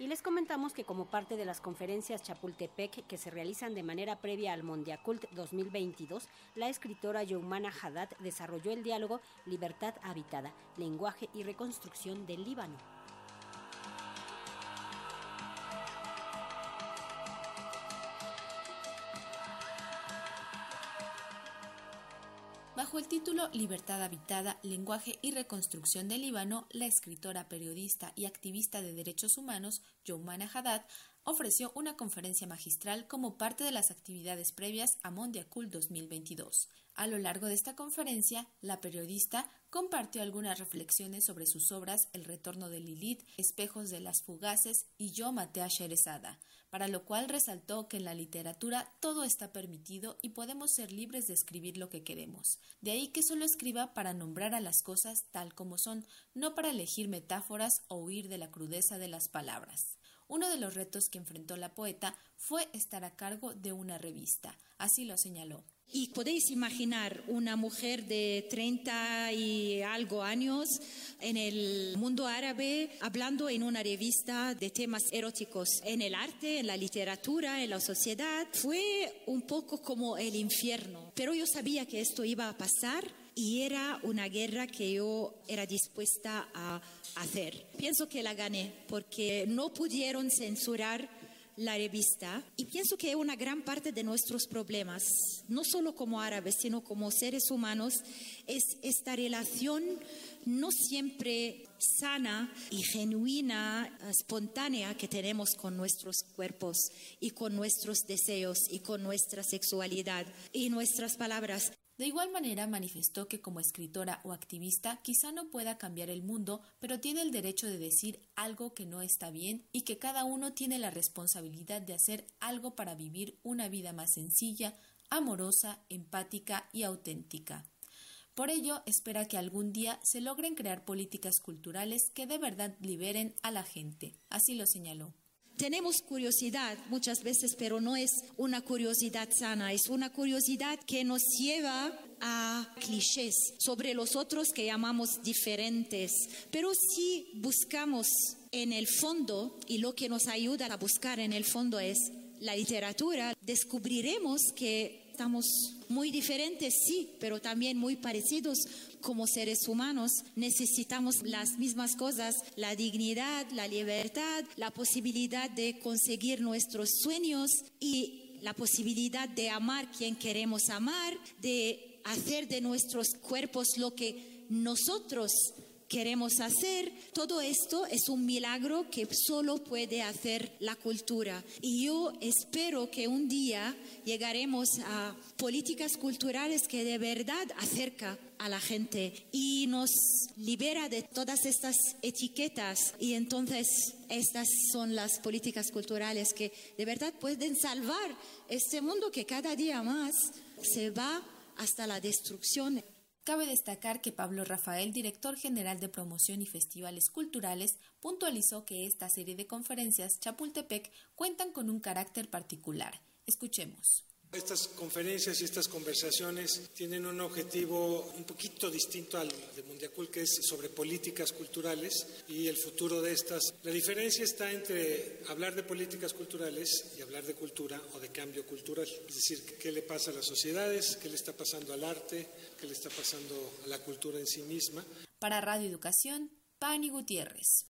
Y les comentamos que como parte de las conferencias Chapultepec que se realizan de manera previa al Mondiacult 2022, la escritora Youmana Haddad desarrolló el diálogo Libertad Habitada, Lenguaje y Reconstrucción del Líbano. Bajo el título Libertad Habitada, Lenguaje y Reconstrucción del Líbano, la escritora, periodista y activista de derechos humanos, Youmana Haddad, ofreció una conferencia magistral como parte de las actividades previas a Mondiacul 2022. A lo largo de esta conferencia, la periodista compartió algunas reflexiones sobre sus obras El retorno de Lilith, Espejos de las fugaces y Yo maté a Sherezada, para lo cual resaltó que en la literatura todo está permitido y podemos ser libres de escribir lo que queremos. De ahí que solo escriba para nombrar a las cosas tal como son, no para elegir metáforas o huir de la crudeza de las palabras. Uno de los retos que enfrentó la poeta fue estar a cargo de una revista, así lo señaló. Y podéis imaginar una mujer de 30 y algo años en el mundo árabe hablando en una revista de temas eróticos en el arte, en la literatura, en la sociedad. Fue un poco como el infierno, pero yo sabía que esto iba a pasar y era una guerra que yo era dispuesta a hacer. Pienso que la gané porque no pudieron censurar la revista y pienso que una gran parte de nuestros problemas, no solo como árabes, sino como seres humanos, es esta relación no siempre sana y genuina, espontánea que tenemos con nuestros cuerpos y con nuestros deseos y con nuestra sexualidad y nuestras palabras. De igual manera manifestó que como escritora o activista quizá no pueda cambiar el mundo, pero tiene el derecho de decir algo que no está bien y que cada uno tiene la responsabilidad de hacer algo para vivir una vida más sencilla, amorosa, empática y auténtica. Por ello, espera que algún día se logren crear políticas culturales que de verdad liberen a la gente. Así lo señaló. Tenemos curiosidad muchas veces, pero no es una curiosidad sana, es una curiosidad que nos lleva a clichés sobre los otros que llamamos diferentes. Pero si buscamos en el fondo, y lo que nos ayuda a buscar en el fondo es la literatura, descubriremos que estamos muy diferentes, sí, pero también muy parecidos como seres humanos. Necesitamos las mismas cosas, la dignidad, la libertad, la posibilidad de conseguir nuestros sueños y la posibilidad de amar quien queremos amar, de hacer de nuestros cuerpos lo que nosotros queremos hacer. Todo esto es un milagro que solo puede hacer la cultura. Y yo espero que un día llegaremos a políticas culturales que de verdad acerca a la gente y nos libera de todas estas etiquetas. Y entonces estas son las políticas culturales que de verdad pueden salvar este mundo que cada día más se va hasta la destrucción. Cabe destacar que Pablo Rafael, director general de promoción y festivales culturales, puntualizó que esta serie de conferencias Chapultepec cuentan con un carácter particular. Escuchemos. Estas conferencias y estas conversaciones tienen un objetivo un poquito distinto al de Mundiacul, que es sobre políticas culturales y el futuro de estas. La diferencia está entre hablar de políticas culturales y hablar de cultura o de cambio cultural. Es decir, qué le pasa a las sociedades, qué le está pasando al arte, qué le está pasando a la cultura en sí misma. Para Radio Educación, Pani Gutiérrez.